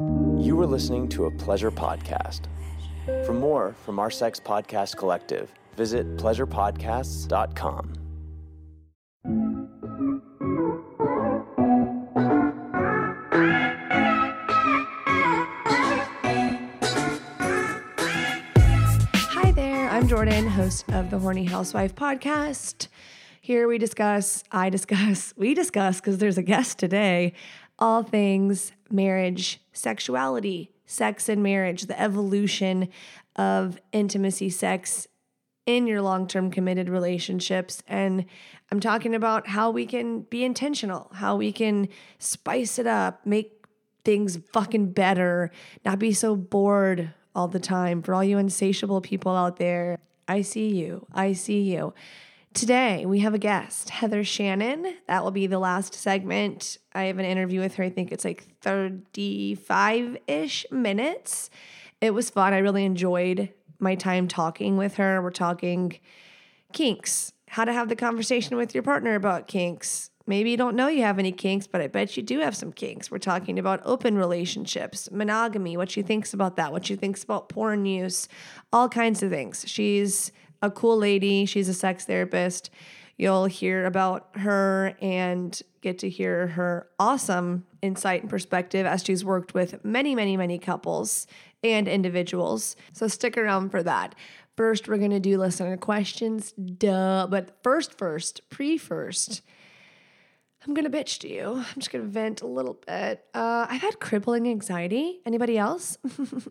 You are listening to a pleasure podcast. For more from our sex podcast collective, visit pleasurepodcasts.com. Hi there, I'm Jordan, host of the Horny Housewife podcast. Here we discuss, I discuss, we discuss, because there's a guest today, all things marriage, sexuality, sex and marriage, the evolution of intimacy, sex in your long term committed relationships. And I'm talking about how we can be intentional, how we can spice it up, make things fucking better, not be so bored all the time. For all you insatiable people out there, I see you. I see you. Today, we have a guest, Heather Shannon. That will be the last segment. I have an interview with her. I think it's like 35 ish minutes. It was fun. I really enjoyed my time talking with her. We're talking kinks, how to have the conversation with your partner about kinks. Maybe you don't know you have any kinks, but I bet you do have some kinks. We're talking about open relationships, monogamy, what she thinks about that, what she thinks about porn use, all kinds of things. She's a cool lady. She's a sex therapist. You'll hear about her and get to hear her awesome insight and perspective as she's worked with many, many, many couples and individuals. So stick around for that. First, we're going to do listener questions. Duh. But first, first, pre first, I'm gonna bitch to you. I'm just gonna vent a little bit. Uh, I've had crippling anxiety. Anybody else?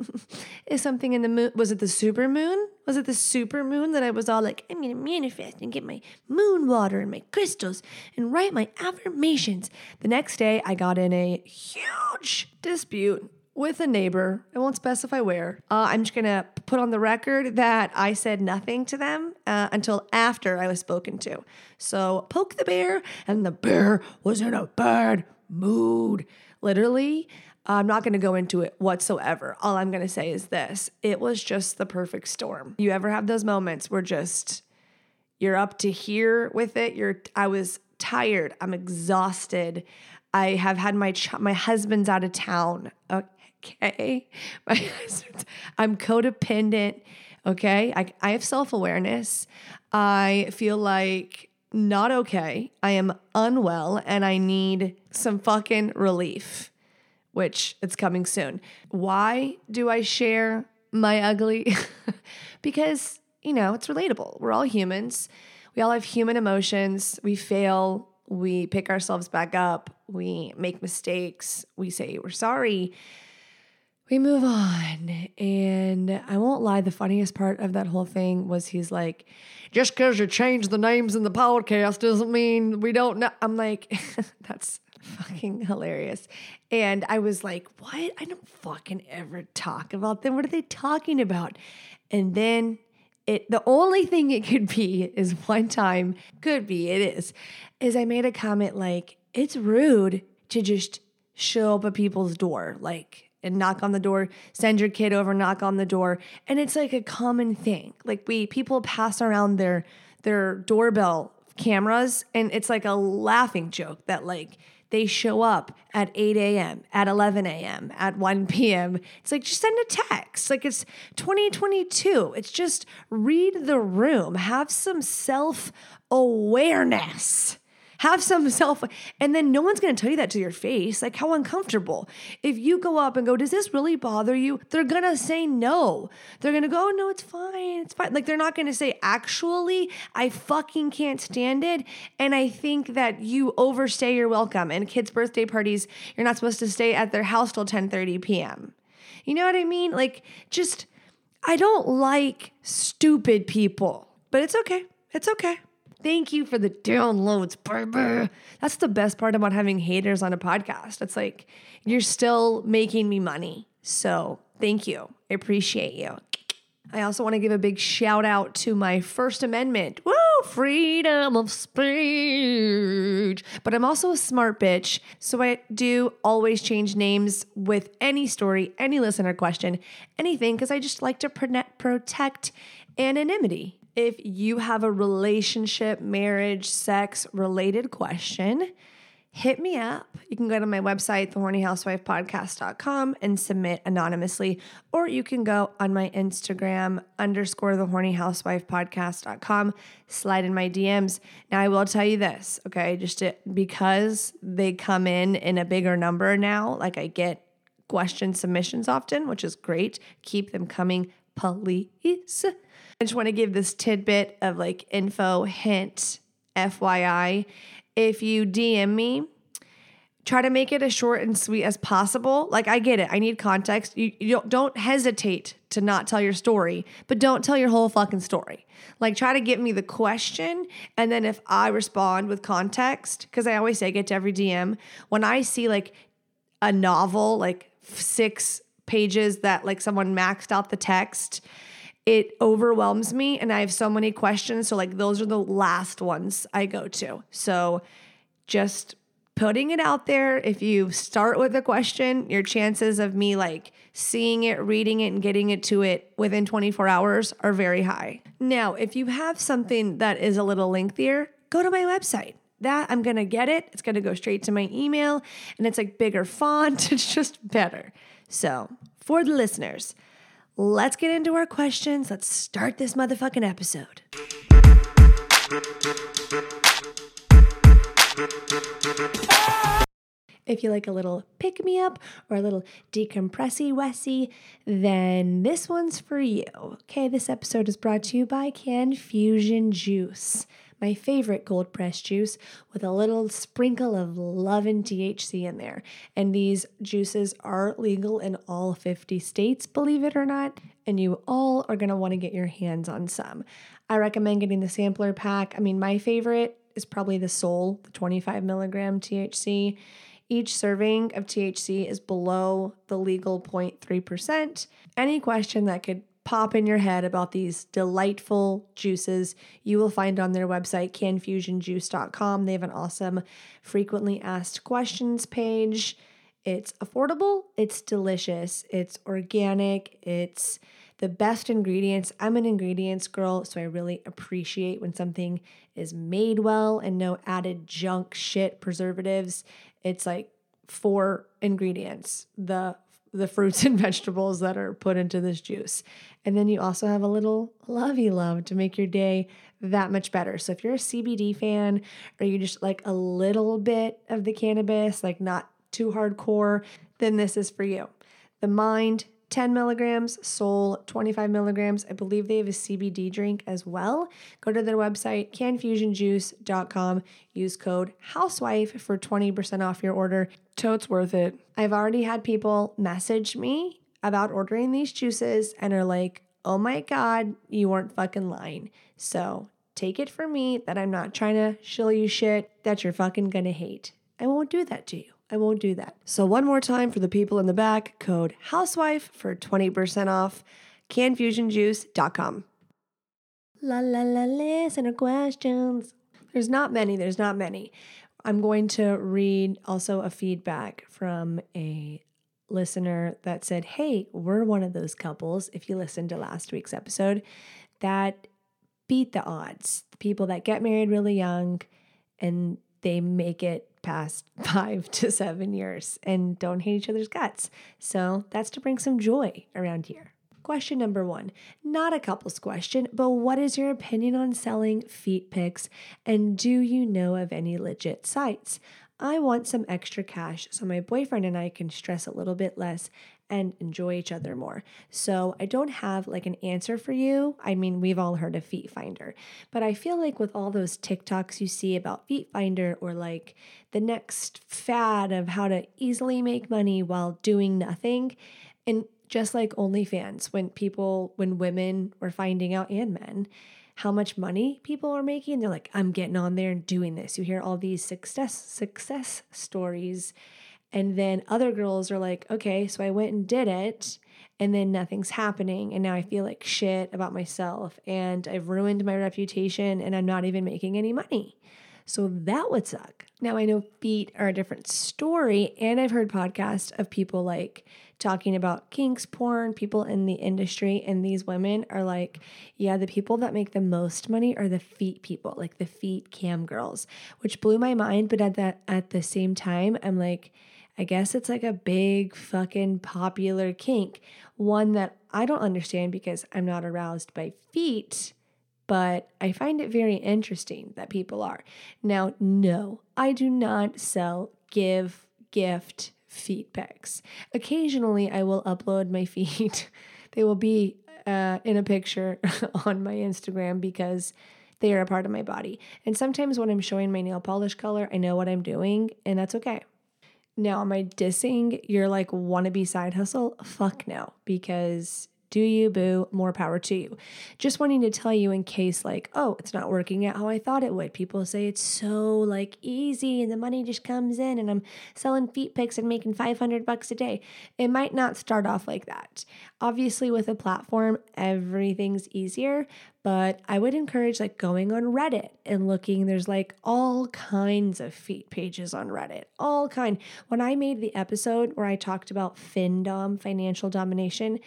Is something in the moon? Was it the super moon? Was it the super moon that I was all like, I'm gonna manifest and get my moon water and my crystals and write my affirmations. The next day, I got in a huge dispute with a neighbor. I won't specify where. Uh, I'm just gonna put on the record that I said nothing to them uh, until after I was spoken to. So poke the bear, and the bear was in a bad mood. Literally, I'm not gonna go into it whatsoever. All I'm gonna say is this it was just the perfect storm. You ever have those moments where just you're up to here with it? You're, I was tired, I'm exhausted. I have had my ch- my husband's out of town. Okay, my husband's. I'm codependent. Okay, I I have self awareness. I feel like not okay. I am unwell, and I need some fucking relief. Which it's coming soon. Why do I share my ugly? because you know it's relatable. We're all humans. We all have human emotions. We fail. We pick ourselves back up. We make mistakes. We say we're sorry. We move on. And I won't lie, the funniest part of that whole thing was he's like, just because you change the names in the podcast doesn't mean we don't know. I'm like, that's fucking hilarious. And I was like, what? I don't fucking ever talk about them. What are they talking about? And then it the only thing it could be is one time, could be, it is, is I made a comment like, it's rude to just show up at people's door, like and knock on the door, send your kid over, knock on the door. And it's like a common thing. Like we people pass around their their doorbell cameras and it's like a laughing joke that like they show up at 8 a.m., at 11 a.m., at 1 p.m. It's like, just send a text. Like, it's 2022. It's just read the room, have some self awareness. Have some self, and then no one's gonna tell you that to your face. Like, how uncomfortable. If you go up and go, Does this really bother you? They're gonna say no. They're gonna go, oh, No, it's fine. It's fine. Like, they're not gonna say, Actually, I fucking can't stand it. And I think that you overstay your welcome. And kids' birthday parties, you're not supposed to stay at their house till 10 30 p.m. You know what I mean? Like, just, I don't like stupid people, but it's okay. It's okay. Thank you for the downloads, baby. That's the best part about having haters on a podcast. It's like you're still making me money. So thank you. I appreciate you. I also want to give a big shout out to my First Amendment. Woo! Freedom of speech. But I'm also a smart bitch. So I do always change names with any story, any listener question, anything, because I just like to protect anonymity. If you have a relationship, marriage, sex related question, hit me up. You can go to my website, thehornyhousewifepodcast.com, and submit anonymously, or you can go on my Instagram underscore thehornyhousewifepodcast.com, slide in my DMs. Now, I will tell you this, okay, just to, because they come in in a bigger number now, like I get question submissions often, which is great. Keep them coming, please. I just want to give this tidbit of like info, hint, FYI. If you DM me, try to make it as short and sweet as possible. Like I get it. I need context. You, you don't, don't hesitate to not tell your story, but don't tell your whole fucking story. Like try to give me the question and then if I respond with context cuz I always say get to every DM, when I see like a novel like 6 pages that like someone maxed out the text, it overwhelms me and I have so many questions. So, like, those are the last ones I go to. So, just putting it out there. If you start with a question, your chances of me like seeing it, reading it, and getting it to it within 24 hours are very high. Now, if you have something that is a little lengthier, go to my website. That I'm gonna get it. It's gonna go straight to my email and it's like bigger font. It's just better. So, for the listeners, let's get into our questions. Let's start this motherfucking episode. If you like a little pick me up or a little decompressy wessy, then this one's for you. Okay, this episode is brought to you by Cannfusion Juice, my favorite cold pressed juice with a little sprinkle of love and THC in there. And these juices are legal in all 50 states, believe it or not, and you all are gonna wanna get your hands on some. I recommend getting the sampler pack. I mean, my favorite is probably the Soul, the 25 milligram THC. Each serving of THC is below the legal 0.3%. Any question that could pop in your head about these delightful juices, you will find on their website, cannfusionjuice.com. They have an awesome frequently asked questions page. It's affordable, it's delicious, it's organic, it's the best ingredients. I'm an ingredients girl, so I really appreciate when something is made well and no added junk shit, preservatives. It's like four ingredients. The the fruits and vegetables that are put into this juice. And then you also have a little lovey love to make your day that much better. So if you're a CBD fan or you just like a little bit of the cannabis, like not too hardcore, then this is for you. The Mind 10 milligrams, Soul 25 milligrams. I believe they have a CBD drink as well. Go to their website, cannfusionjuice.com. Use code HOUSEWIFE for 20% off your order. Totes worth it. I've already had people message me about ordering these juices and are like, oh my God, you weren't fucking lying. So take it from me that I'm not trying to shill you shit that you're fucking gonna hate. I won't do that to you. I won't do that. So, one more time for the people in the back code HOUSEWIFE for 20% off cannfusionjuice.com. La la la, listener questions. There's not many, there's not many. I'm going to read also a feedback from a listener that said, Hey, we're one of those couples, if you listened to last week's episode, that beat the odds. The people that get married really young and they make it past five to seven years and don't hate each other's guts. So that's to bring some joy around here. Question number one, not a couple's question, but what is your opinion on selling feet pics and do you know of any legit sites? I want some extra cash so my boyfriend and I can stress a little bit less and enjoy each other more. So I don't have like an answer for you. I mean, we've all heard of Feet Finder, but I feel like with all those TikToks you see about Feet Finder or like the next fad of how to easily make money while doing nothing, and just like OnlyFans, when people, when women were finding out and men, how much money people are making, they're like, I'm getting on there and doing this. You hear all these success success stories and then other girls are like, okay, so I went and did it, and then nothing's happening. And now I feel like shit about myself, and I've ruined my reputation, and I'm not even making any money. So that would suck. Now, I know feet are a different story, and I've heard podcasts of people like talking about kinks porn, people in the industry, and these women are like, yeah, the people that make the most money are the feet people, like the feet cam girls, which blew my mind. But at that at the same time, I'm like, I guess it's like a big fucking popular kink, one that I don't understand because I'm not aroused by feet but I find it very interesting that people are. Now, no, I do not sell, give, gift feet pics. Occasionally, I will upload my feet. they will be uh, in a picture on my Instagram because they are a part of my body. And sometimes when I'm showing my nail polish color, I know what I'm doing, and that's okay. Now, am I dissing your like wannabe side hustle? Fuck no, because do you, boo? More power to you. Just wanting to tell you in case, like, oh, it's not working out how I thought it would. People say it's so like easy and the money just comes in and I'm selling feet pics and making 500 bucks a day. It might not start off like that. Obviously, with a platform, everything's easier, but I would encourage like going on Reddit and looking. There's like all kinds of feet pages on Reddit, all kind. When I made the episode where I talked about FinDom, financial domination,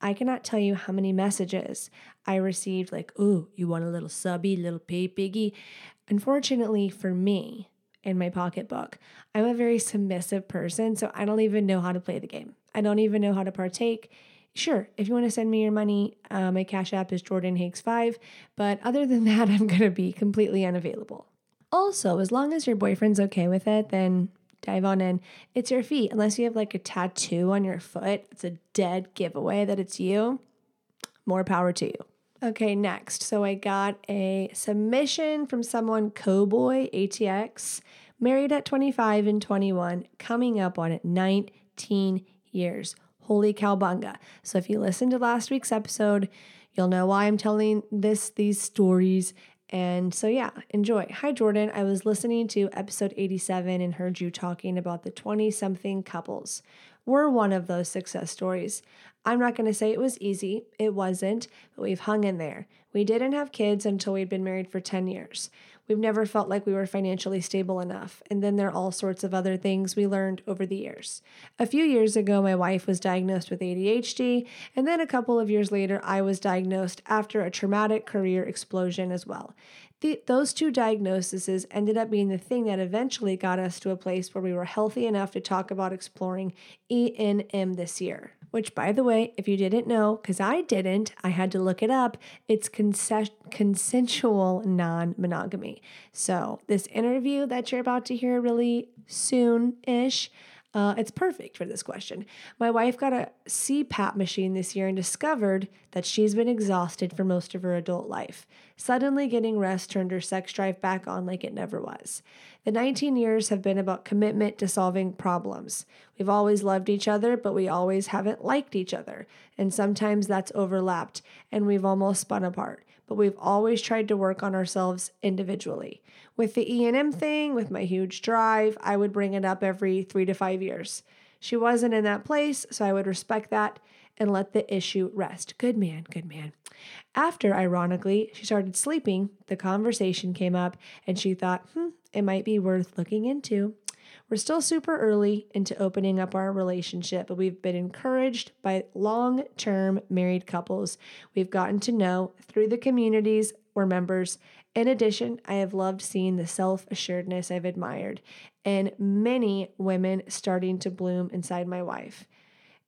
I cannot tell you how many messages I received like, "Ooh, you want a little subby, little pay piggy?" Unfortunately for me, in my pocketbook, I'm a very submissive person, so I don't even know how to play the game. I don't even know how to partake. Sure, if you want to send me your money, uh, my cash app is Jordan Hakes five. But other than that, I'm gonna be completely unavailable. Also, as long as your boyfriend's okay with it, then dive on in. It's your feet. Unless you have like a tattoo on your foot, it's a dead giveaway that it's you. More power to you. Okay, next. So I got a submission from someone, Cowboy ATX, married at 25 and 21, coming up on it 19 years. Holy cowbunga. So if you listened to last week's episode, you'll know why I'm telling this these stories and so, yeah, enjoy. Hi, Jordan. I was listening to episode 87 and heard you talking about the 20 something couples. We're one of those success stories. I'm not going to say it was easy, it wasn't, but we've hung in there. We didn't have kids until we'd been married for 10 years. We've never felt like we were financially stable enough. And then there are all sorts of other things we learned over the years. A few years ago, my wife was diagnosed with ADHD. And then a couple of years later, I was diagnosed after a traumatic career explosion as well. The, those two diagnoses ended up being the thing that eventually got us to a place where we were healthy enough to talk about exploring ENM this year which, by the way, if you didn't know, because I didn't, I had to look it up, it's consensual non monogamy. So, this interview that you're about to hear really soon ish uh, it's perfect for this question. My wife got a CPAP machine this year and discovered that she's been exhausted for most of her adult life. Suddenly, getting rest turned her sex drive back on like it never was. The 19 years have been about commitment to solving problems. We've always loved each other, but we always haven't liked each other. And sometimes that's overlapped and we've almost spun apart but we've always tried to work on ourselves individually. With the ENM thing, with my huge drive, I would bring it up every 3 to 5 years. She wasn't in that place, so I would respect that and let the issue rest. Good man, good man. After, ironically, she started sleeping, the conversation came up and she thought, hmm, it might be worth looking into. We're still super early into opening up our relationship, but we've been encouraged by long term married couples we've gotten to know through the communities we're members. In addition, I have loved seeing the self assuredness I've admired and many women starting to bloom inside my wife.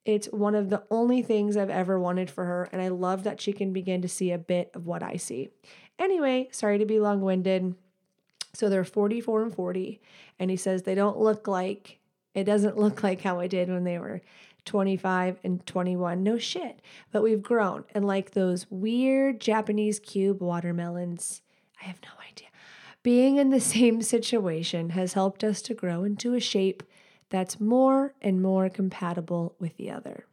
It's one of the only things I've ever wanted for her, and I love that she can begin to see a bit of what I see. Anyway, sorry to be long winded. So they're 44 and 40. And he says they don't look like, it doesn't look like how I did when they were 25 and 21. No shit. But we've grown. And like those weird Japanese cube watermelons, I have no idea. Being in the same situation has helped us to grow into a shape that's more and more compatible with the other.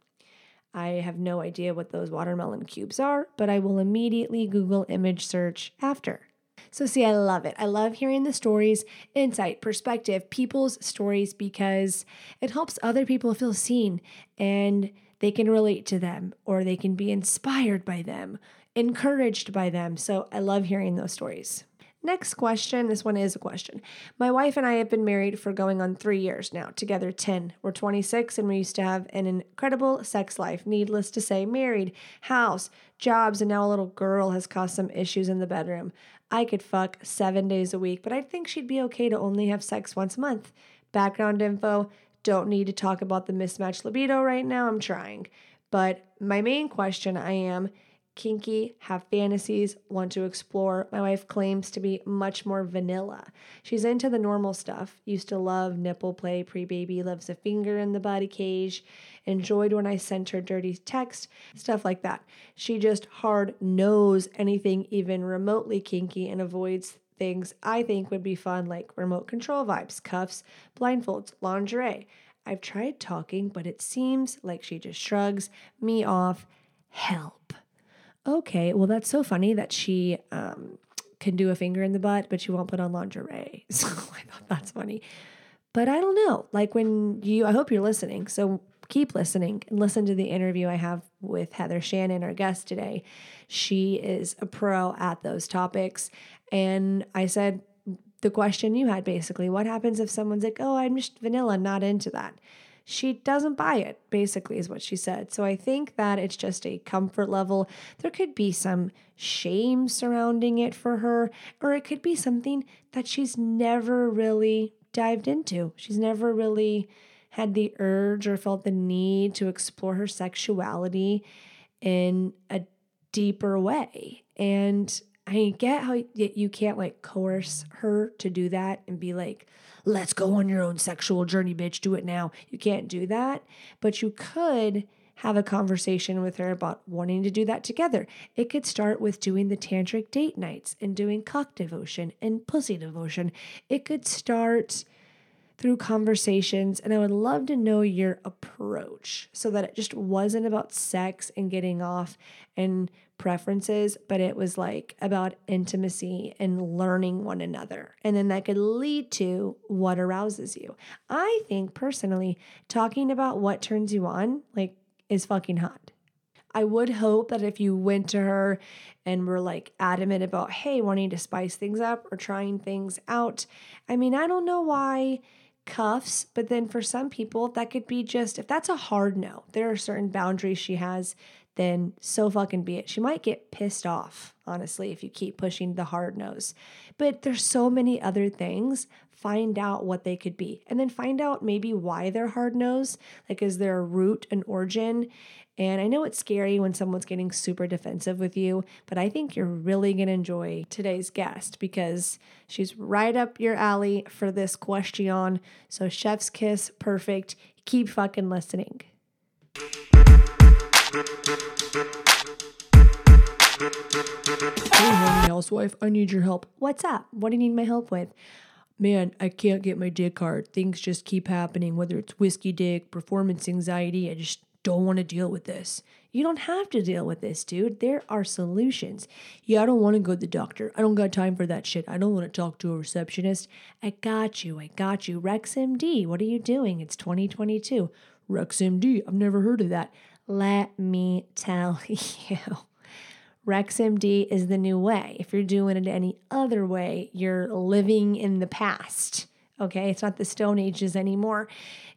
I have no idea what those watermelon cubes are, but I will immediately Google image search after. So, see, I love it. I love hearing the stories, insight, perspective, people's stories because it helps other people feel seen and they can relate to them or they can be inspired by them, encouraged by them. So, I love hearing those stories. Next question. This one is a question. My wife and I have been married for going on three years now, together 10. We're 26 and we used to have an incredible sex life. Needless to say, married, house, jobs, and now a little girl has caused some issues in the bedroom. I could fuck seven days a week, but I think she'd be okay to only have sex once a month. Background info don't need to talk about the mismatched libido right now. I'm trying. But my main question I am kinky, have fantasies, want to explore. My wife claims to be much more vanilla. She's into the normal stuff, used to love nipple play pre baby, loves a finger in the body cage, enjoyed when I sent her dirty text, stuff like that. She just hard knows anything even remotely kinky and avoids things I think would be fun, like remote control vibes, cuffs, blindfolds, lingerie. I've tried talking, but it seems like she just shrugs me off. Help. Okay, well, that's so funny that she um, can do a finger in the butt, but she won't put on lingerie. So I thought that's funny. But I don't know. Like when you, I hope you're listening. So keep listening and listen to the interview I have with Heather Shannon, our guest today. She is a pro at those topics. And I said, the question you had basically what happens if someone's like, oh, I'm just vanilla, not into that? She doesn't buy it, basically, is what she said. So I think that it's just a comfort level. There could be some shame surrounding it for her, or it could be something that she's never really dived into. She's never really had the urge or felt the need to explore her sexuality in a deeper way. And I get how you can't like coerce her to do that and be like, let's go on your own sexual journey, bitch, do it now. You can't do that, but you could have a conversation with her about wanting to do that together. It could start with doing the tantric date nights and doing cock devotion and pussy devotion. It could start through conversations, and I would love to know your approach so that it just wasn't about sex and getting off and preferences, but it was like about intimacy and learning one another. And then that could lead to what arouses you. I think personally, talking about what turns you on, like, is fucking hot. I would hope that if you went to her and were like adamant about, hey, wanting to spice things up or trying things out, I mean, I don't know why cuffs, but then for some people, that could be just if that's a hard no, there are certain boundaries she has then so fucking be it. She might get pissed off, honestly, if you keep pushing the hard nose. But there's so many other things. Find out what they could be. And then find out maybe why they're hard nose. Like, is there a root, an origin? And I know it's scary when someone's getting super defensive with you, but I think you're really going to enjoy today's guest because she's right up your alley for this question. So, chef's kiss, perfect. Keep fucking listening. Hey, housewife, I need your help. What's up? What do you need my help with? Man, I can't get my dick hard. Things just keep happening, whether it's whiskey dick, performance anxiety. I just don't want to deal with this. You don't have to deal with this, dude. There are solutions. Yeah, I don't want to go to the doctor. I don't got time for that shit. I don't want to talk to a receptionist. I got you. I got you. RexMD, what are you doing? It's 2022. RexMD, I've never heard of that. Let me tell you. RexMD is the new way. If you're doing it any other way, you're living in the past. Okay, it's not the Stone Ages anymore.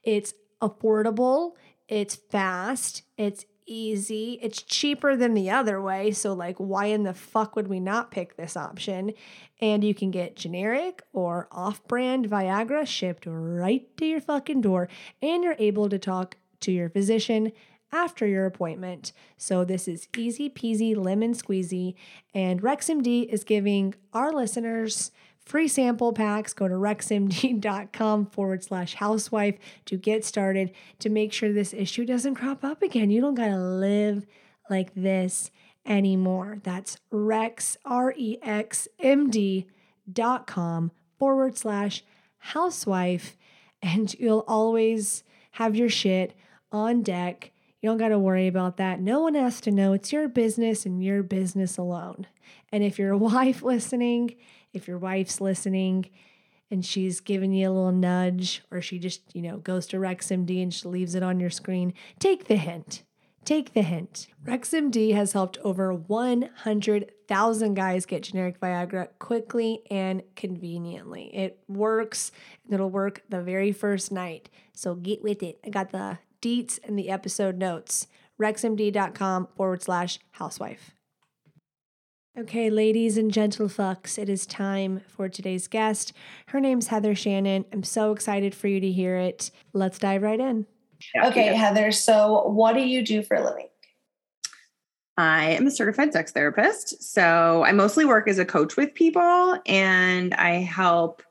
It's affordable, it's fast, it's easy, it's cheaper than the other way. So, like, why in the fuck would we not pick this option? And you can get generic or off brand Viagra shipped right to your fucking door, and you're able to talk to your physician after your appointment. So this is easy peasy lemon squeezy. And RexMD is giving our listeners free sample packs. Go to rexmd.com forward slash housewife to get started to make sure this issue doesn't crop up again. You don't got to live like this anymore. That's rex, R E X M D dot com forward slash housewife. And you'll always have your shit on deck you don't got to worry about that. No one has to know. It's your business and your business alone. And if you're a wife listening, if your wife's listening and she's giving you a little nudge or she just, you know, goes to RexMD and she leaves it on your screen, take the hint. Take the hint. RexMD has helped over 100,000 guys get generic Viagra quickly and conveniently. It works and it'll work the very first night. So get with it. I got the deets and the episode notes. RexMD.com forward slash housewife. Okay, ladies and gentlefucks, it is time for today's guest. Her name's Heather Shannon. I'm so excited for you to hear it. Let's dive right in. Okay, Heather. So, what do you do for a living? I am a certified sex therapist. So, I mostly work as a coach with people and I help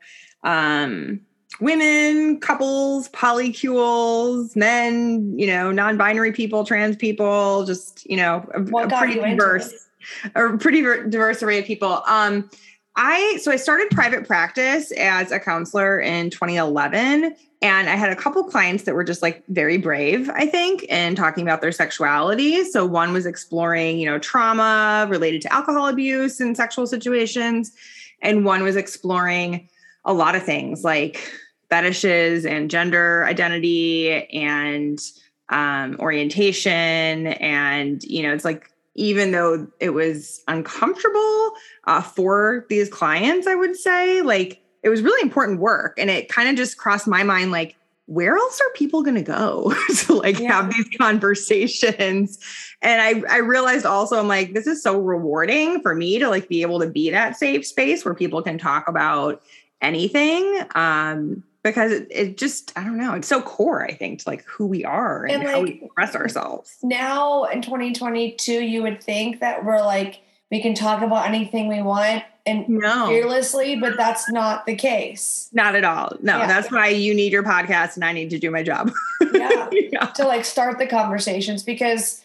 um, women, couples, polycules, men, you know, non binary people, trans people, just, you know, a, What a got pretty you into diverse, this? A pretty diverse array of people. Um, I so I started private practice as a counselor in 2011 and I had a couple clients that were just like very brave, I think, in talking about their sexuality. So one was exploring, you know, trauma related to alcohol abuse and sexual situations and one was exploring a lot of things like fetishes and gender identity and um, orientation and you know it's like even though it was uncomfortable uh, for these clients i would say like it was really important work. And it kind of just crossed my mind like where else are people going to go to like Yeah. have these conversations? And I, I realized also i'm like this is so rewarding for me to like be able to be that safe space where people can talk about anything. Um because it, it just i don't know it's so core i think to like who we are and, And, how we express ourselves Now in 2022, you would think that we're like, we can talk about anything we want and no fearlessly, but that's not the case. not at all no Yeah. that's why you need your podcast and i need to do my job Yeah. yeah. to like start the conversations because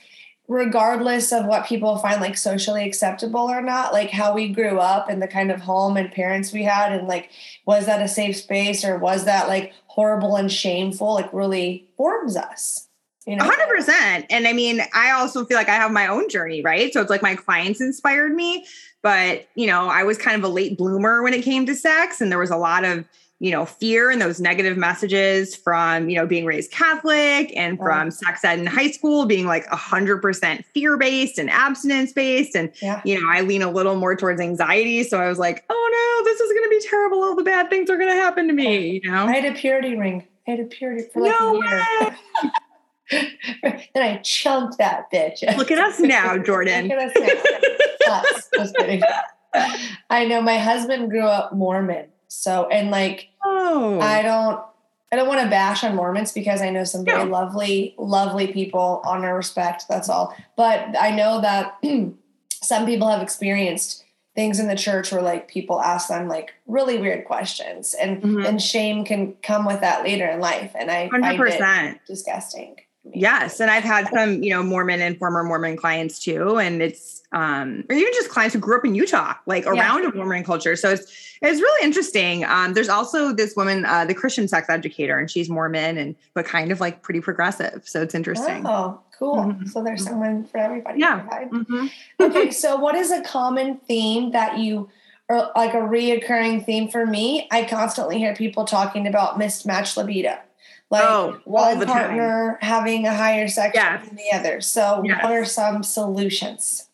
regardless of what people find like socially acceptable or not like how we grew up and the kind of home and parents we had and like was that a safe space or was that like horrible and shameful like really forms us you know? 100% and i mean i also feel like i have my own journey right? So it's like my clients inspired me but you know i was kind of a late bloomer when it came to sex and there was a lot of you know fear and those negative messages from you know being raised catholic and Oh. from sex ed in high school being like 100% fear based and abstinence based and yeah you know i lean a little more towards anxiety so i was like oh no this is going to be terrible all the bad things are going to happen to me you know i had a purity ring i had a purity for like no a year way. then i chunked that bitch look at us now jordan Look at us now. Us. I know my husband grew up Mormon. So and like oh I don't I don't want to bash on Mormons because I know some very No. lovely, lovely people, honor, respect, that's all. But I know that some people have experienced things in the church where like people ask them like really weird questions and Mhm. and shame can come with that later in life. And I find Hundred it disgusting. Yes, and I've had some, you know, Mormon and former Mormon clients too, and it's um, or even just clients who grew up in Utah, like Yeah. around a Mormon culture. So it's it's really interesting. Um, there's also this woman, uh, the Christian sex educator, and she's Mormon and but kind of like pretty progressive. So it's interesting. Oh, cool. Mhm. So there's someone for everybody. Yeah. Okay. Mhm. okay, so what is a common theme that you or like a reoccurring theme for me? I constantly hear people talking about mismatched libido. Like Oh, one the time. partner having a higher sex Yes. than the other. So Yes. what are some solutions?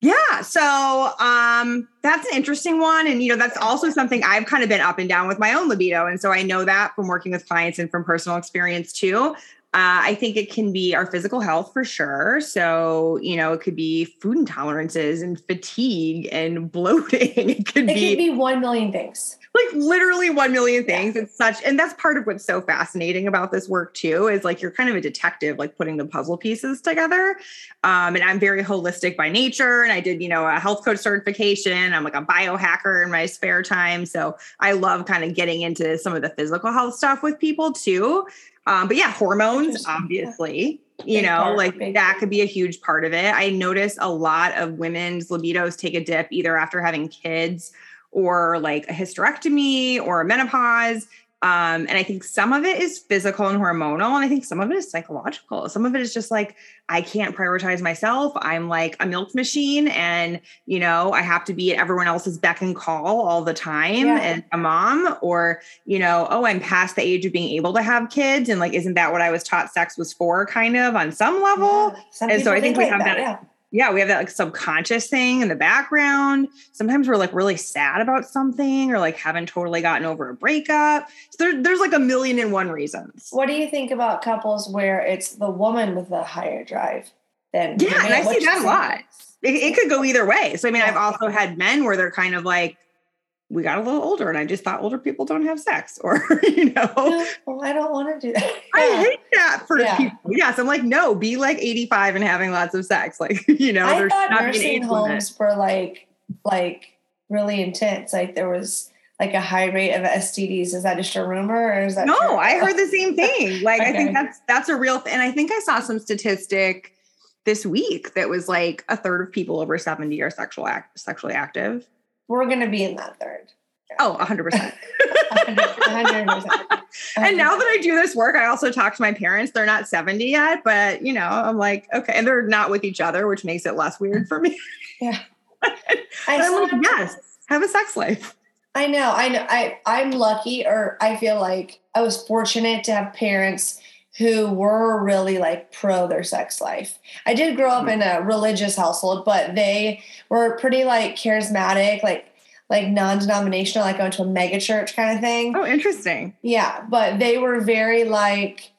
Yeah. So um that's an interesting one. And you know, that's also something I've kind of been up and down with my own libido. And so I know that from working with clients and from personal experience too. Uh, I think it can be our physical health for sure. So, you know, it could be food intolerances and fatigue and bloating. It could It be could be one million things. Like literally 1 million things. It's such, and that's part of what's so fascinating about this work too, is like you're kind of a detective, like putting the puzzle pieces together. Um, and I'm very holistic by nature. And I did, you know, a health coach certification. I'm like a biohacker in my spare time. So I love kind of getting into some of the physical health stuff with people too. Um, but yeah, hormones, obviously, you know, like that could be a huge part of it. I notice a lot of women's libidos take a dip either after having kids or like a hysterectomy or a menopause. Um, and I think some of it is physical and hormonal, and I think some of it is psychological. Some of it is just like, I can't prioritize myself. I'm like a milk machine, and you know, I have to be at everyone else's beck and call all the time, Yeah. and a mom, or you know, oh, I'm past the age of being able to have kids, and like, isn't that what I was taught sex was for, kind of on some level? Yeah. Some And so I think we like have that- Yeah. Yeah, we have that like subconscious thing in the background. Sometimes we're like really sad about something or like haven't totally gotten over a breakup. So there, there's like a million and one reasons. What do you think about couples where it's the woman with the higher drive than the Yeah, and? I see that a lot. It, it could go either way. So I mean, I've also had men where they're kind of like, we got a little older and I just thought older people don't have sex or, you know, Well, I don't want to do that. I hate that for Yeah. people. Yes. I'm like, no, be like 85 and having lots of sex. Like, you know, I there's thought not be an nursing limit. homes were like like really intense. Like there was like a high rate of STDs. Is that just a rumor or is that No, true? I heard the same thing. Like I think that's that's a real thing. And I think I saw some statistic this week that was like a third of people over 70 are sexual act sexually active. We're gonna be in that third. Oh, 100%. 100%. and now that I do this work, I also talk to my parents. They're not 70 yet, but you know, I'm like, okay, and they're not with each other, which makes it less weird for me. Yeah. I I'm like, yes, have a sex life. I know, I know. I I'm lucky, or I feel like I was fortunate to have parents who were really like pro their sex life. I did grow up hmm. in a religious household, but they were pretty like charismatic, like like non-denominational, like going to a mega church kind of thing. Oh, interesting. Yeah, but they were very like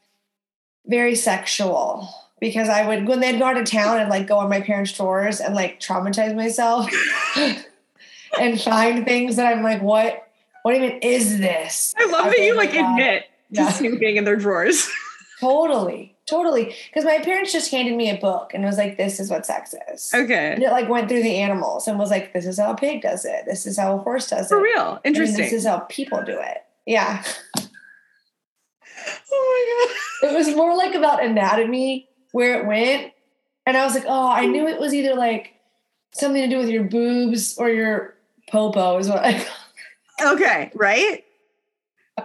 very sexual because I would when they'd go out of town and like go on my parents' tours and like traumatize myself and find things that I'm like, what what even is this? I love that you like God. admit to Yeah. snooping in their drawers. Totally, totally. Because my parents just handed me a book and was like, this is what sex is. okay. And it like went through the animals and was like, this is how a pig does it. This is how a horse does For it. For real. And Interesting. this is how people do it. Yeah. oh my god. it was more like about anatomy where it went and i was like oh i knew it was either like something to do with your boobs or your popo is what i Okay, right?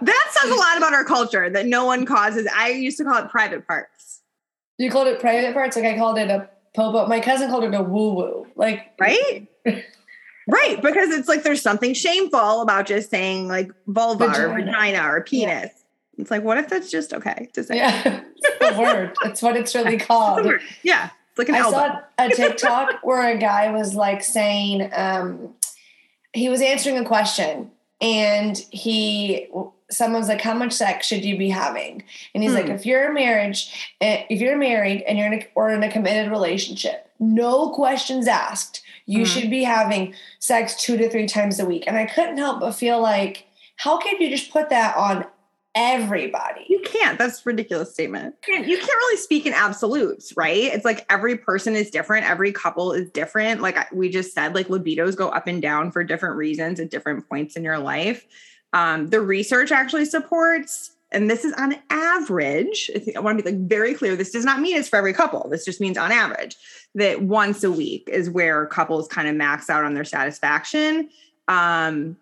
That says a lot about our culture that no one causes. I used to call it private parts, you called it private parts like i called it a popo my cousin called it a woo woo like right? right, because it's like there's something shameful about just saying like vulva or Vagina. vagina or penis. It's like, what if that's just okay to say? yeah it's the word it's what it's really called Yeah, it's like an I elbow. saw a TikTok where a guy was like saying, um, he was answering a question and he, someone's like, how much sex should you be having? And he's like, Hmm. if you're a marriage, eh, if you're married and you're in a, or in a committed relationship, no questions asked, you Mhm. should be having sex two to three times a week. And I couldn't help but feel like, how can you just put that on everybody? You can't. That's a ridiculous statement. You can't, you can't really speak in absolutes, right? It's like every person is different. Every couple is different. Like we just said, like libidos go up and down for different reasons at different points in your life. Um, the research actually supports, and this is on average. I, I want to be like very clear. This does not mean it's for every couple. This just means on average that once a week is where couples kind of max out on their satisfaction. Um,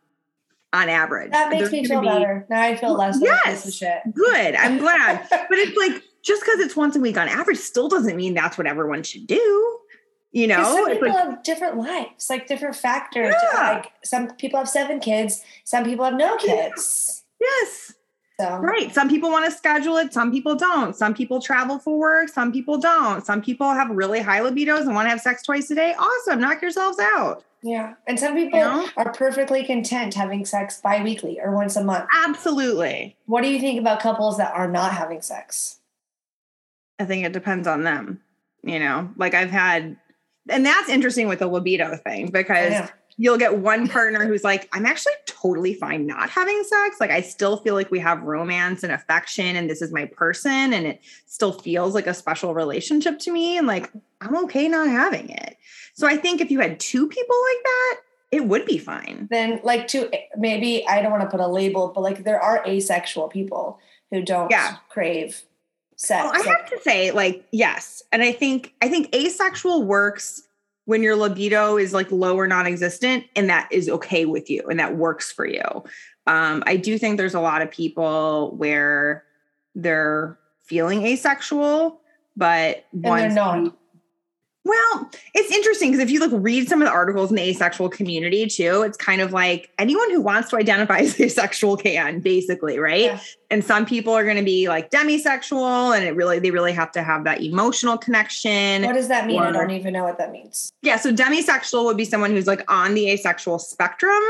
on average, That makes There's me feel be- better. Now I feel less Yes. piece of shit. Good. I'm glad. but it's like just because it's once a week on average still doesn't mean that's what everyone should do. You know, some people like, have different lives, like different factors. Yeah. Like some people have seven kids, some people have no kids. yes, So right. Some people want to schedule it, some people don't. Some people travel for work, some people don't. Some people have really high libidos and want to have sex twice a day. Awesome. Knock yourselves out. yeah, and some people You know? are perfectly content having sex bi-weekly or once a month. Absolutely. What do you think about couples that are not having sex? I think it depends on them. You know, like I've had, and that's interesting with the libido thing because you'll get one partner who's like, I'm actually totally fine not having sex. Like, I still feel like we have romance and affection, and this is my person, and it still feels like a special relationship to me. And like, I'm okay not having it. So I think if you had two people like that, it would be fine. Then, like, to maybe I don't want to put a label, but like there are asexual people who don't Yeah. crave sex. Well, I have to say, like, yes. And I think I think asexual works when your libido is like low or non-existent and that is okay with you and that works for you um, i do think there's a lot of people where they're feeling asexual but and they're not. Well, it's interesting because if you look read some of the articles in the asexual community too, it's kind of like anyone who wants to identify as asexual can, basically, right? Yeah. And some people are going to be like demisexual, and it really they really have to have that emotional connection. What does that mean? I don't even know what that means. Yeah, so demisexual would be someone who's like on the asexual spectrum,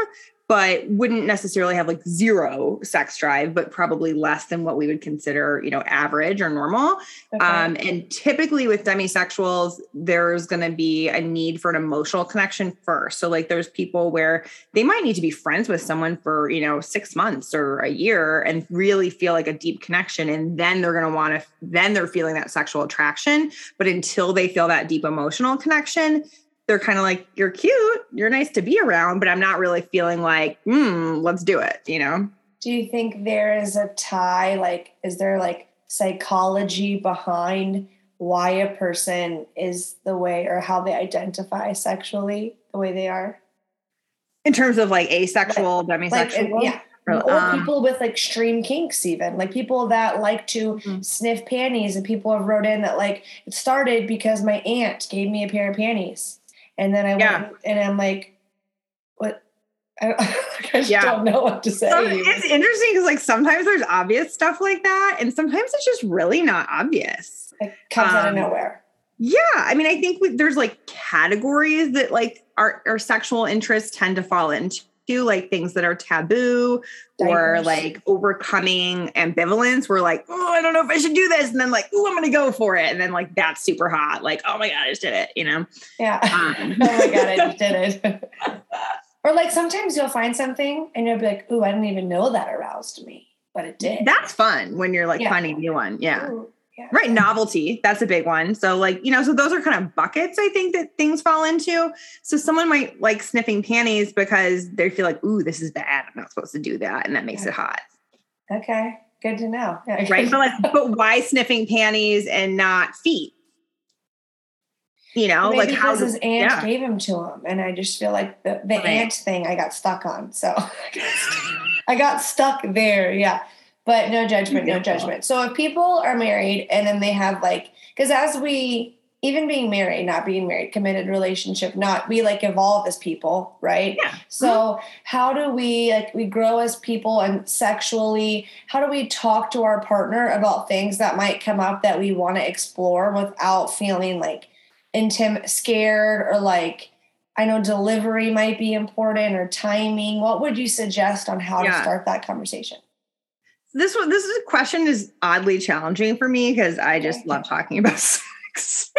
but wouldn't necessarily have like zero sex drive, but probably less than what we would consider, you know, average or normal. Okay. Um, and typically with demisexuals, there's going to be a need for an emotional connection first. So, like, there's people where they might need to be friends with someone for, you know, six months or a year and really feel like a deep connection. And then they're going to want to, then they're feeling that sexual attraction. But until they feel that deep emotional connection, they're kind of like, you're cute, you're nice to be around, but I'm not really feeling like, hmm, let's do it, you know? Do you think there is a tie? Like, is there like psychology behind why a person is the way or how they identify sexually the way they are? In terms of like asexual, Like, demisexual. and- yeah. or, um, people with like extreme kinks, even like people that like to Mhm. sniff panties, and people have wrote in that like it started because my aunt gave me a pair of panties, and then I Yeah. went and I'm like, what? I, I just Yeah. don't know what to say. Some- it's interesting because like sometimes there's obvious stuff like that, and sometimes it's just really not obvious. It comes out of um, nowhere. Yeah, I mean, I think we, there's like categories that like our our sexual interests tend to fall into, like things that are taboo or like overcoming ambivalence. We're like, oh, I don't know if I should do this, and then like, oh, I'm gonna go for it, and then like that's super hot. Like, oh my god, I just did it, you know. Yeah. Um, oh my god, I just did it. or like sometimes you'll find something and you'll be like, oh, I didn't even know that aroused me, but it did." That's fun when you're like Yeah. finding a new one. Yeah. Ooh, yeah. Right. Novelty. That's a big one. So, like, you know, so those are kind of buckets I think that things fall into. So, someone might like sniffing panties because they feel like, ooh, this is bad. I'm not supposed to do that. And that makes Yeah. it hot. Okay, good to know. Yeah. Right. but, like, but why sniffing panties and not feet? You know, Maybe like how because his does- aunt gave him to him, and I just feel like the, the Right. aunt thing I got stuck on. So I got stuck there. Yeah, but no judgment, no judgment. So if people are married and then they have like, because as we even being married, not being married, committed relationship, not we like evolve as people, right? Yeah. So how do we like we grow as people and sexually? How do we talk to our partner about things that might come up that we want to explore without feeling like intim scared or like I know delivery might be important or timing. What would you suggest on how to start that conversation? This one, this is, question is oddly challenging for me because I just love talking about sex.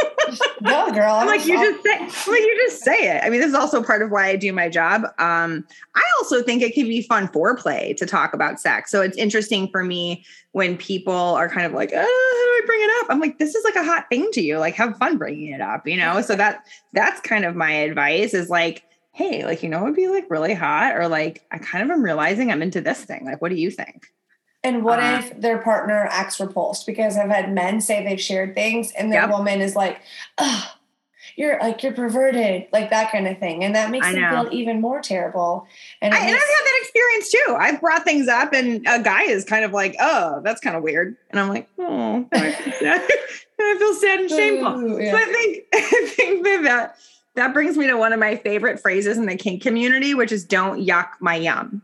no, girl. I'm like you just say, like you just say it. I mean, this is also part of why I do my job. Um, I also think it can be fun foreplay to talk about sex. So it's interesting for me when people are kind of like, oh, how do I bring it up? I'm like, this is like a hot thing to you. Like, have fun bringing it up, you know? So that that's kind of my advice is like, hey, like, you know, it would be like really hot, or like, I kind of am realizing I'm into this thing. Like, what do you think? And what Uh, if their partner acts repulsed? Because I've had men say they've shared things and their Yep. woman is like, oh, you're like you're perverted, like that kind of thing. And that makes I them know. feel even more terrible. And, I, and I've had that experience too. I've brought things up, and a guy is kind of like, "Oh, that's kind of weird," and I'm like, "Oh, I feel sad, I feel sad and shameful." Ooh, yeah. So I think I think that, that that brings me to one of my favorite phrases in the kink community, which is "Don't yuck my yum."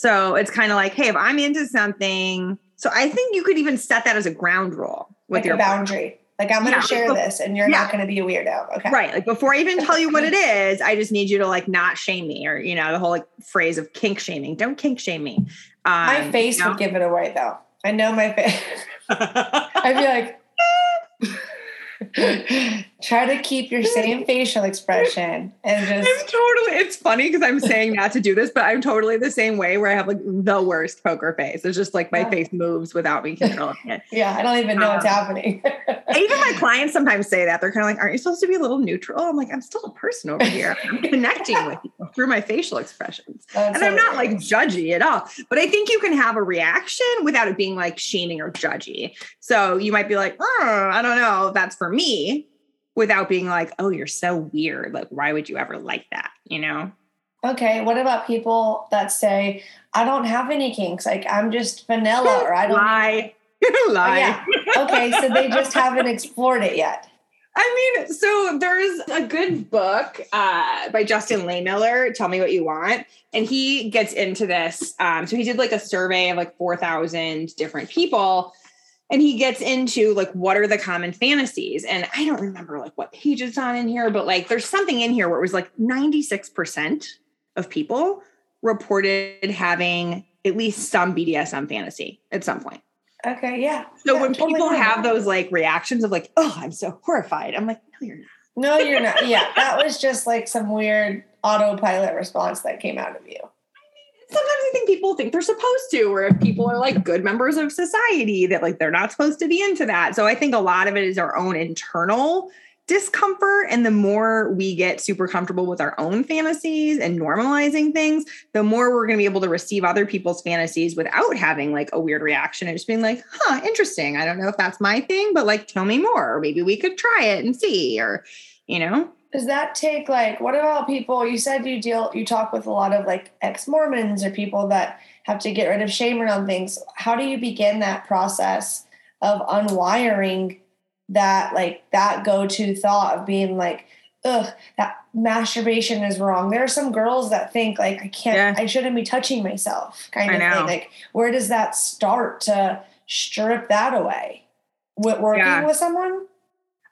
So it's kind of like, hey, if I'm into something, so I think you could even set that as a ground rule with like your boundary. Like I'm going to Yeah. share this, and you're Yeah. not going to be a weirdo. Okay. Right. Like before I even tell you what it is, I just need you to like not shame me or, you know, the whole like phrase of kink shaming. Don't kink shame me. Um, My face you know? would give it away, though. I know my face. I'd be like, try to keep your same facial expression and I'm just. totally, it's funny because I'm saying not to do this, but I'm totally the same way where I have like the worst poker face. It's just like my Yeah. face moves without me controlling it. Yeah, I don't even know what's Um, happening. Even my clients sometimes say that. They're kind of like, aren't you supposed to be a little neutral? I'm like, I'm still a person over here. I'm connecting with you through my facial expressions. That's and I'm not like judgy at all, but I think you can have a reaction without it being like shaming or judgy. So you might be like, "Oh, I don't know that's for me. Without being like, oh, you're so weird. Like, why would you ever like that? You know? Okay. What about people that say, I don't have any kinks? Like, I'm just vanilla or I don't. lie. lie. Oh, yeah. Okay. So they just haven't explored it yet. I mean, so there's a good book uh, by Justin Lehmiller, Tell Me What You Want. And he gets into this. Um, so he did like a survey of like 4,000 different people. And he gets into like what are the common fantasies. And I don't remember like what page it's on in here, but like there's something in here where it was like 96% of people reported having at least some BDSM fantasy at some point. Okay. Yeah. So Yeah, when totally people have those like reactions of like, oh, I'm so horrified, I'm like, no, you're not. No, you're not. Yeah. That was just like some weird autopilot response that came out of you. Sometimes I think people think they're supposed to, or if people are like good members of society, that like they're not supposed to be into that. So I think a lot of it is our own internal discomfort. And the more we get super comfortable with our own fantasies and normalizing things, the more we're going to be able to receive other people's fantasies without having like a weird reaction and just being like, huh, interesting. I don't know if that's my thing, but like tell me more. Or maybe we could try it and see, or, you know? Does that take like what about people you said you deal you talk with a lot of like ex-Mormons or people that have to get rid of shame around things. How do you begin that process of unwiring that like that go-to thought of being like, ugh, that masturbation is wrong. There are some girls that think like I can't Yeah. I shouldn't be touching myself kind I of know. thing. Like where does that start to strip that away? With working Yeah. with someone?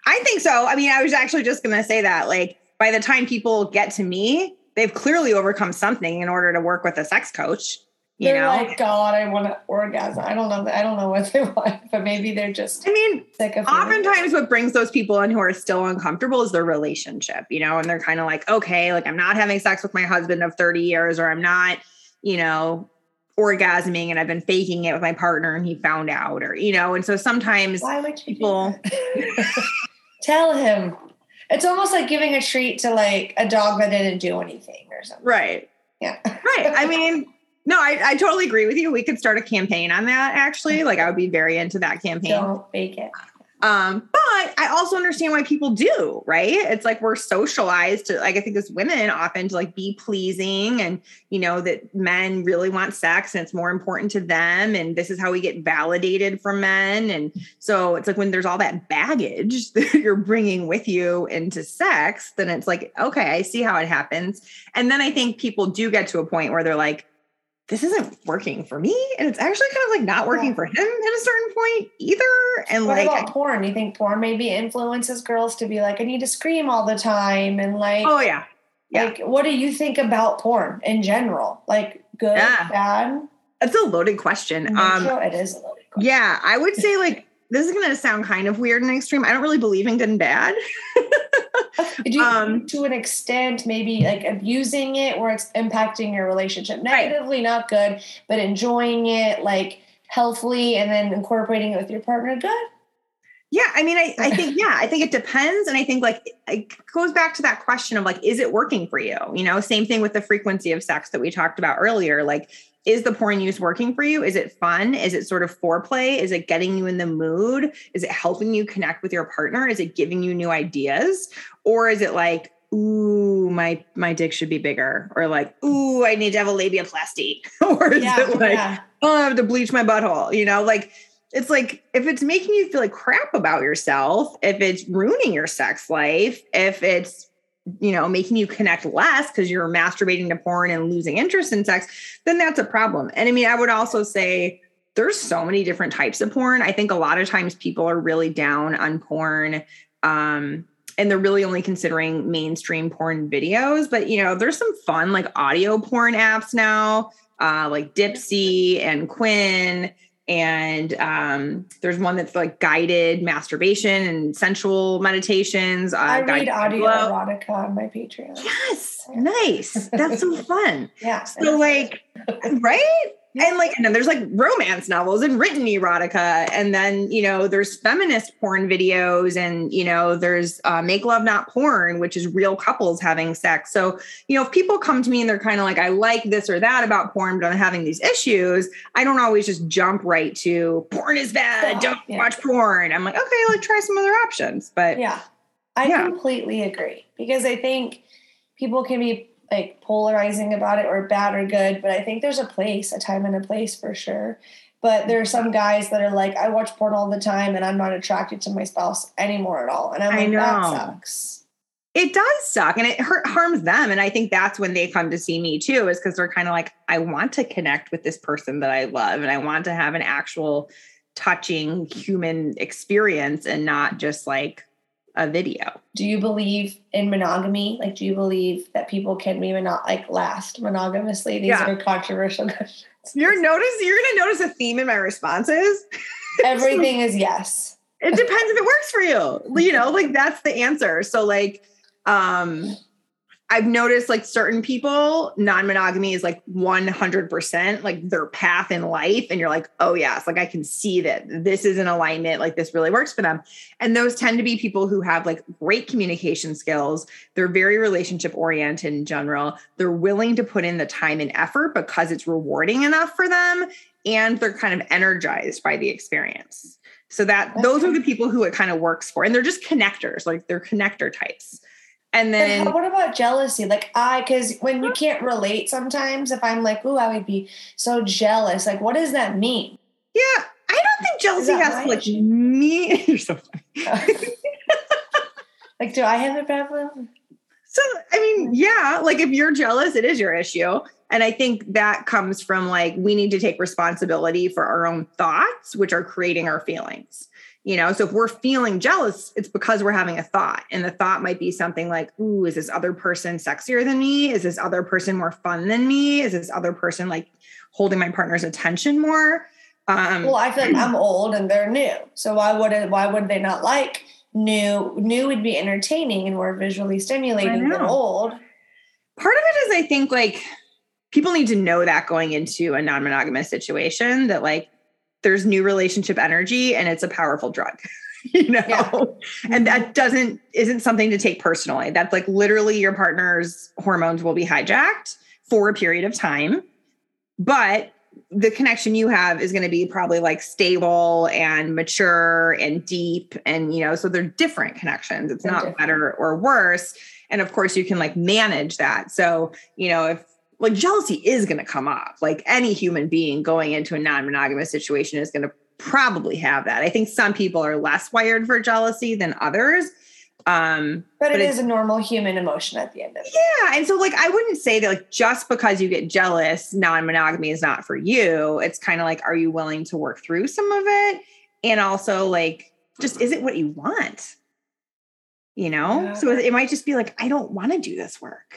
I think so. I mean, I was actually just going to say that. Like, by the time people get to me, they've clearly overcome something in order to work with a sex coach. You They're know, like, God, I want to orgasm. I don't know. I don't know what they want, but maybe they're just I mean, sick of. feeling oftentimes what brings those people in who are still uncomfortable is their relationship, you know, and they're kind of like, okay, like I'm not having sex with my husband of 30 years, or I'm not, you know, orgasming and I've been faking it with my partner and he found out, or, you know, and so sometimes Why would people-? tell him? It's almost like giving a treat to like a dog that didn't do anything or something. right. Yeah. Right. I mean, no, I, I totally agree with you. We could start a campaign on that actually. Like I would be very into that campaign. Don't fake it. Um, but I also understand why people do, right? It's like we're socialized to like I think as women often to like be pleasing and you know that men really want sex and it's more important to them and this is how we get validated from men and so it's like when there's all that baggage that you're bringing with you into sex then it's like okay, I see how it happens. And then I think people do get to a point where they're like this isn't working for me and it's actually kind of like not working Yeah. for him at a certain point either and What like about porn? You think porn maybe influences girls to be like, I need to scream all the time and like, Oh yeah. yeah. like, what do you think about porn in general? Like, good, Yeah. bad? That's a loaded question. Um Sure, it is a loaded question. yeah, I would say like this is gonna sound kind of weird and extreme. I don't really believe in good and bad. Do you, Um, to an extent, maybe like abusing it where it's impacting your relationship Right. negatively, not good, but enjoying it like healthily and then incorporating it with your partner, good. Yeah, I mean, I, I think, yeah, I think it depends. And I think like it goes back to that question of like, is it working for you? You know, same thing with the frequency of sex that we talked about earlier. Like, is the porn use working for you? Is it fun? Is it sort of foreplay? Is it getting you in the mood? Is it helping you connect with your partner? Is it giving you new ideas? Or is it like, ooh, my my dick should be bigger? Or like, ooh, I need to have a labiaplasty? or is Yeah, it like, yeah. oh, I have to bleach my butthole. You know, like it's like if it's making you feel like crap about yourself, if it's ruining your sex life, if it's you know making you connect less because you're masturbating to porn and losing interest in sex, then that's a problem. And I mean, I would also say there's so many different types of porn. I think a lot of times people are really down on porn. Um, and they're really only considering mainstream porn videos, but you know, there's some fun like audio porn apps now uh, like Dipsea and Quinn. And um, there's one that's like guided masturbation and sensual meditations. Uh, I read audio flow. erotica on my Patreon. Yes, nice. That's so fun. Yeah. So like, right? And like, and then there's like romance novels and written erotica, and then you know there's feminist porn videos, and you know there's uh, make love not porn, which is real couples having sex. So you know if people come to me and they're kind of like, I like this or that about porn, but I'm having these issues, I don't always just jump right to porn is bad. Yeah, Don't yeah. watch porn. I'm like, okay, like try some other options. But yeah. I Yeah. completely agree because I think people can be like polarizing about it or bad or good, but I think there's a place, a time and a place for sure. But there are some guys that are like, I watch porn all the time and I'm not attracted to my spouse anymore at all. And I'm I like, that sucks. It does suck and it hurt, harms them. And I think that's when they come to see me too, is because they're kind of like, I want to connect with this person that I love and I want to have an actual touching human experience and not just like a video. Do you believe in monogamy? Like, do you believe that people can be mono- like last monogamously? These Yeah. are controversial questions. You're notice you're gonna notice a theme in my responses. Everything is yes. it depends if it works for you you know like that's the answer so like um i've noticed like certain people non-monogamy is like 100% like their path in life and you're like oh yes like i can see that this is in alignment like this really works for them and those tend to be people who have like great communication skills they're very relationship oriented in general they're willing to put in the time and effort because it's rewarding enough for them and they're kind of energized by the experience so that those are the people who it kind of works for. And they're just connectors, like they're connector types. And then what about jealousy? Like I, because when you can't relate, sometimes if I'm like, "Ooh, I would be so jealous," like, what does that mean? yeah, I don't think jealousy has my to like me. You're so funny. like, do I have a problem? So I mean, yeah, like if you're jealous, it is your issue. And I think that comes from like we need to take responsibility for our own thoughts, which are creating our feelings. You know, so if we're feeling jealous, it's because we're having a thought. And the thought might be something like, Ooh, is this other person sexier than me? Is this other person more fun than me? Is this other person like holding my partner's attention more? Um, Well, I feel like I'm old and they're new, so why would it? Why would they not like new? New would be entertaining and more visually stimulating than old. part of it is I think like people need to know that going into a non-monogamous situation that like there's new relationship energy and it's a powerful drug. you know Yeah. and that mm-hmm. doesn't isn't something to take personally that's like literally your partner's hormones will be hijacked for a period of time but the connection you have is going to be probably like stable and mature and deep and you know so they're different connections. It's They're not different. better or worse. And of course you can like manage that. So you know if like jealousy is going to come up. Like any human being going into a non-monogamous situation is going to probably have that. I think some people are less wired for jealousy than others um But, But it it's- a normal human emotion at the end of it. yeah. And so, like, I wouldn't say that, like, just because you get jealous, non monogamy is not for you. It's kind of like, are you willing to work through some of it? And also, like, just is it what you want? You know? Yeah. So it might just be like, I don't want to do this work.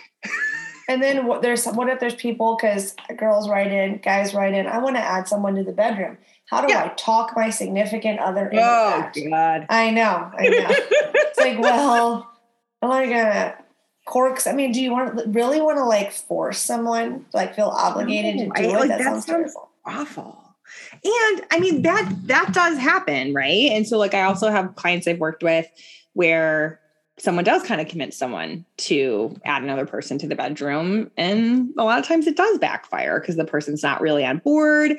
And then what, there's what if there's people because girls write in, guys write in. I want to add someone to the bedroom. How do Yeah. I talk my significant other? into oh, that? God. I know, I know. it's like, well, am I gonna corks? I mean, do you want really want to like force someone to like feel obligated No, to I- do it? like, that, that sounds sounds- terrible. awful. And I mean that that does happen, right? And so like I also have clients I've worked with where someone does kind of commit someone to add another person to the bedroom and a lot of times it does backfire because the person's not really on board.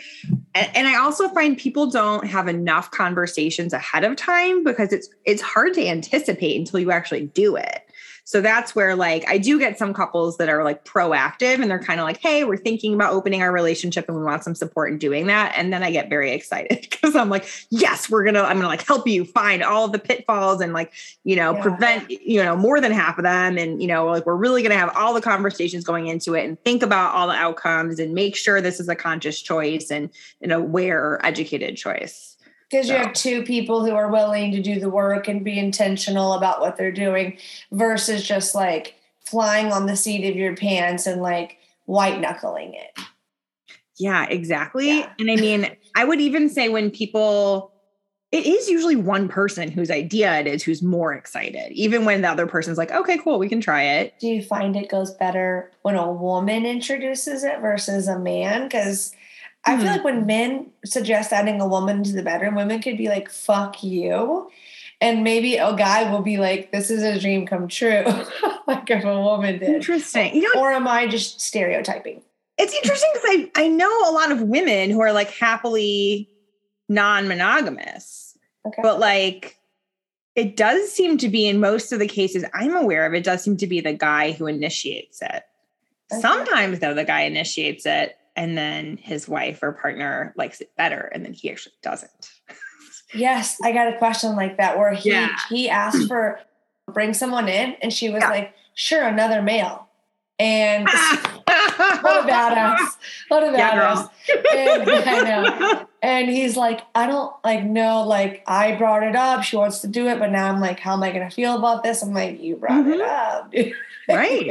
And, and I also find people don't have enough conversations ahead of time because it's it's hard to anticipate until you actually do it. So that's where like I do get some couples that are like proactive and they're kind of like, hey, we're thinking about opening our relationship and we want some support in doing that. And then I get very excited because I'm like, yes, we're gonna, I'm gonna like help you find all the pitfalls and like, you know, Yeah. prevent, you know, more than half of them. And, you know, like we're really gonna have all the conversations going into it and think about all the outcomes and make sure this is a conscious choice and an aware, educated choice. Because you have two people who are willing to do the work and be intentional about what they're doing versus just like flying on the seat of your pants and like white knuckling it. Yeah, exactly. Yeah. And I mean, I would even say when people, it is usually one person whose idea it is who's more excited, even when the other person's like, okay, cool, we can try it. Do you find it goes better when a woman introduces it versus a man? Because I feel Hmm. like when men suggest adding a woman to the bedroom, women could be like, fuck you. And maybe a guy will be like, this is a dream come true, like if a woman did. Interesting. You know, Or am I just stereotyping? it's interesting because I, I know a lot of women who are like happily non monogamous, Okay. but like, it does seem to be in most of the cases I'm aware of, it does seem to be the guy who initiates it. Okay. Sometimes, though, the guy initiates it and then his wife or partner likes it better and then he actually doesn't. Yes, I got a question like that where he Yeah. he asked for bring someone in, and she was Yeah. like, "Sure, another male." And what a badass! What a Yeah, badass! girl. And, I know. And he's like, I don't like know, like I brought it up. She wants to do it, but now I'm like, how am I gonna feel about this? I'm like, you brought it mm-hmm. up. Right.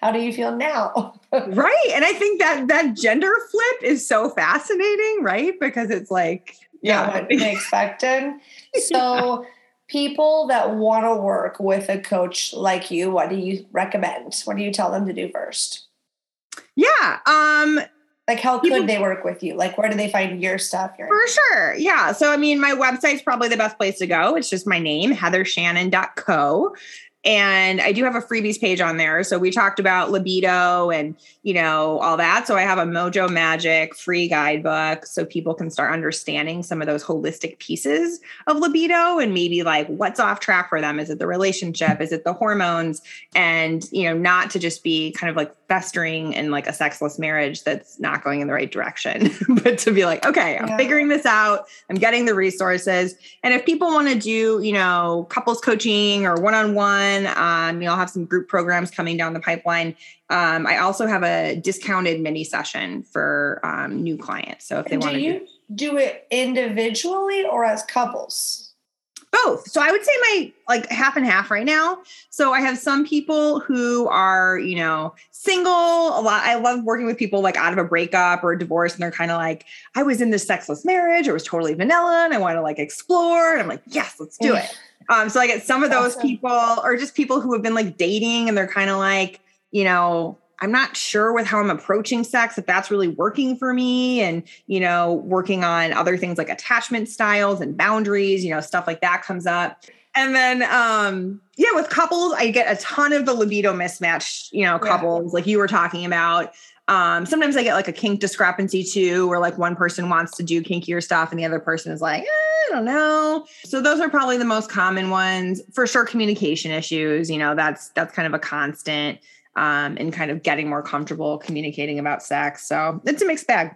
how do you feel now? right and i think that that gender flip is so fascinating right because it's like yeah, yeah what they expected. So people that want to work with a coach like you, what do you recommend? What do you tell them to do first? yeah um Like how People- could they work with you? Like where do they find your stuff? Your for sure yeah so i mean my website's probably the best place to go it's just my name heathershannon.co and i do have a freebies page on there. So we talked about libido and you know all that. So i have a mojo magic free guidebook so people can start understanding some of those holistic pieces of libido and maybe like what's off track for them. Is it the relationship? Is it the hormones? And you know not to just be kind of like festering in like a sexless marriage that's not going in the right direction but to be like okay i'm Yeah. figuring this out. I'm getting the resources. And if people want to do you know couples coaching or um, know i'll have some group programs coming down the pipeline. Um, i also have a discounted mini session for um, new clients. So if they want do to you do it individually or as couples? both. So i would say my like half and half right now. So i have some people who are you know single. A lot i love working with people like out of a breakup or a divorce and they're kind of like i was in this sexless marriage. It was totally vanilla and i want to like explore. And i'm like yes let's do it um so i get some of those Awesome. people or just people who have been like dating and they're kind of like you know i'm not sure with how i'm approaching sex if that's really working for me and you know working on other things like attachment styles and boundaries you know stuff like that comes up and then um yeah with couples i get a ton of the libido mismatch you know Yeah. couples like you were talking about um sometimes i get like a kink discrepancy too where like one person wants to do kinkier stuff and the other person is like "Eh, i don't know so those are probably the most common ones for sure communication issues you know that's that's kind of a constant um and kind of getting more comfortable communicating about sex so it's a mixed bag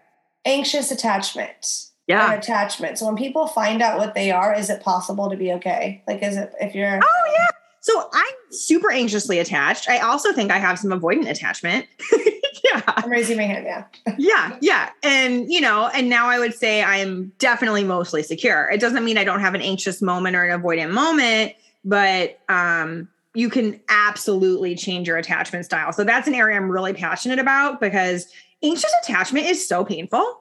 Anxious attachment. Yeah attachment. So when people find out what they are, is it possible to be okay? Like is it if you're Oh yeah. So I'm super anxiously attached. I also think I have some avoidant attachment. yeah. I'm raising my hand, yeah. Yeah. Yeah. And, you know, and now I would say I'm definitely mostly secure. It doesn't mean I don't have an anxious moment or an avoidant moment, but um you can absolutely change your attachment style. So that's an area I'm really passionate about because anxious attachment is so painful.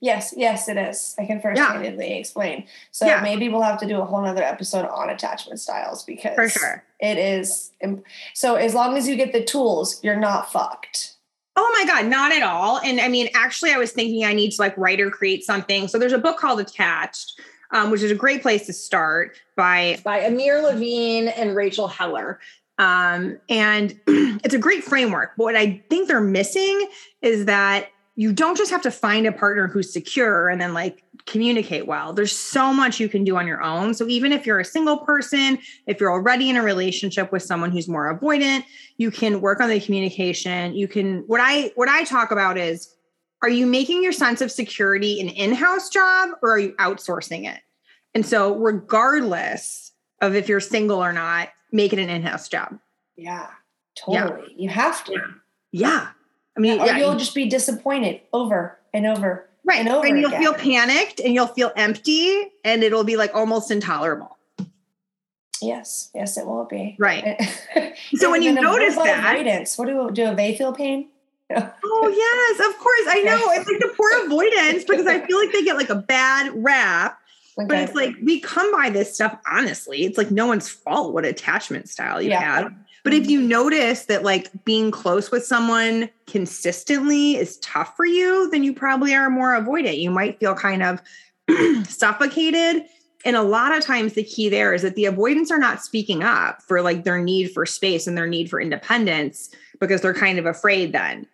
Yes, yes, it is. I can first Yeah. handedly explain. So Yeah. maybe we'll have to do a whole nother episode on attachment styles because For sure. it is. im- So as long as you get the tools, you're not fucked. Oh my God, not at all. And I mean, actually, I was thinking I need to like write or create something. So there's a book called Attached, um, which is a great place to start by by Amir Levine and Rachel Heller. Um, and it's a great framework. But what I think they're missing is that you don't just have to find a partner who's secure and then like communicate well. There's so much you can do on your own. So even if you're a single person, if you're already in a relationship with someone who's more avoidant, you can work on the communication. You can what I what I talk about is are you making your sense of security an in-house job or are you outsourcing it? And so regardless of if you're single or not, make it an in-house job. Yeah, Yeah. totally. You have to. Yeah. I mean, Or yeah, you'll just be disappointed over and over. right. and over and you'll again. feel panicked and you'll feel empty and it'll be like almost intolerable. Yes, yes, it will be. Right. So when you And then what notice that- avoidance, what do do they feel pain? Oh yes, of course. I know. It's like the poor avoidance because I feel like they get like a bad rap. But it's like we come by this stuff honestly. It's like no one's fault what attachment style you Yeah. have. But if you notice that like being close with someone consistently is tough for you, then you probably are more avoidant. You might feel kind of suffocated. And a lot of times the key there is that the avoidants are not speaking up for like their need for space and their need for independence because they're kind of afraid then.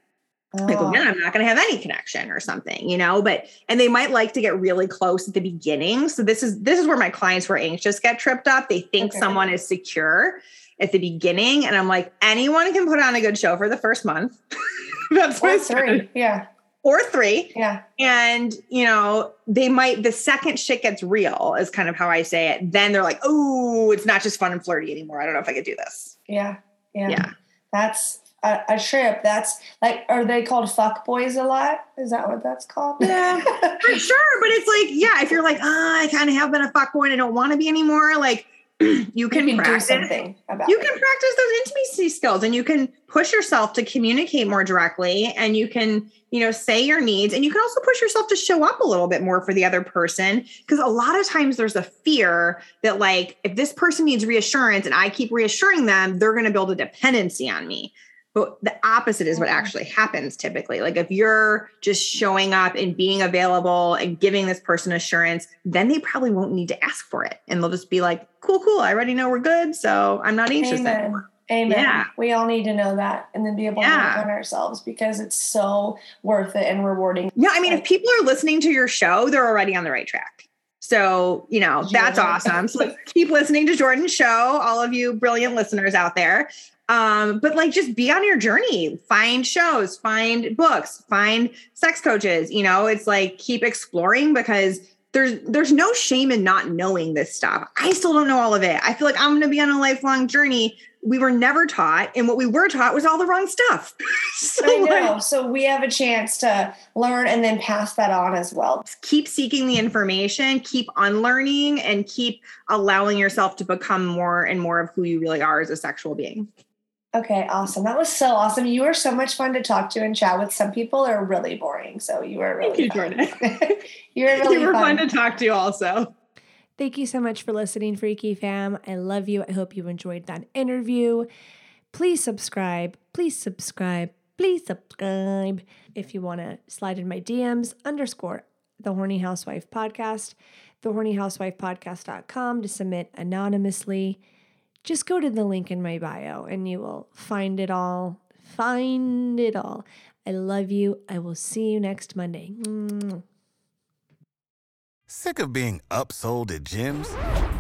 Like, oh, oh. well, then I'm not going to have any connection or something, you know. But and they might like to get really close at the beginning. So this is this is where my clients were anxious get tripped up. They think okay. someone is secure at the beginning, and I'm like, anyone can put on a good show for the first month. That's my three. Yeah or three. Yeah. And, you know, they might, the second shit gets real, is kind of how I say it. Then they're like, oh, it's not just fun and flirty anymore. I don't know if I could do this. Yeah. Yeah. Yeah. That's a, a trip. That's like, are they called fuck boys a lot? Is that what that's called? Yeah, for sure. But it's like, yeah, if you're like, ah, oh, I kind of have been a fuck boy and I don't want to be anymore, like, you can, you can practice something about you it. can practice those intimacy skills and you can push yourself to communicate more directly and you can you know say your needs and you can also push yourself to show up a little bit more for the other person because a lot of times there's a fear that like if this person needs reassurance and i keep reassuring them they're going to build a dependency on me but the opposite is what mm. actually happens typically. Like if you're just showing up and being available and giving this person assurance, then they probably won't need to ask for it. And they'll just be like, cool, cool. I already know we're good. So I'm not anxious Amen. anymore. Amen. Yeah. We all need to know that and then be able yeah. to work on ourselves because it's so worth it and rewarding. Yeah. I mean, if people are listening to your show, they're already on the right track. So, you know, that's awesome. So keep listening to Jordan's show, all of you brilliant listeners out there. Um, but like just be on your journey, find shows, find books, find sex coaches, you know, it's like keep exploring because there's there's no shame in not knowing this stuff. I still don't know all of it. I feel like I'm going to be on a lifelong journey. We were never taught, and what we were taught was all the wrong stuff. so I know. Like, so we have a chance to learn and then pass that on as well. Keep seeking the information, keep unlearning, and keep allowing yourself to become more and more of who you really are as a sexual being. Okay, awesome. That was so awesome. You were so much fun to talk to and chat with. Some people are really boring, so you were really Thank you, Jordan. you were really you were fun. fun to talk to also. Thank you so much for listening, Freaky Fam. I love you. I hope you enjoyed that interview. Please subscribe. Please subscribe. Please subscribe. If you want to slide in my DMs, underscore the Horny Housewife Podcast, thehornyhousewifepodcast.com to submit anonymously just go to the link in my bio and you will find it all. Find it all. I love you. I will see you next Monday. Sick of being upsold at gyms?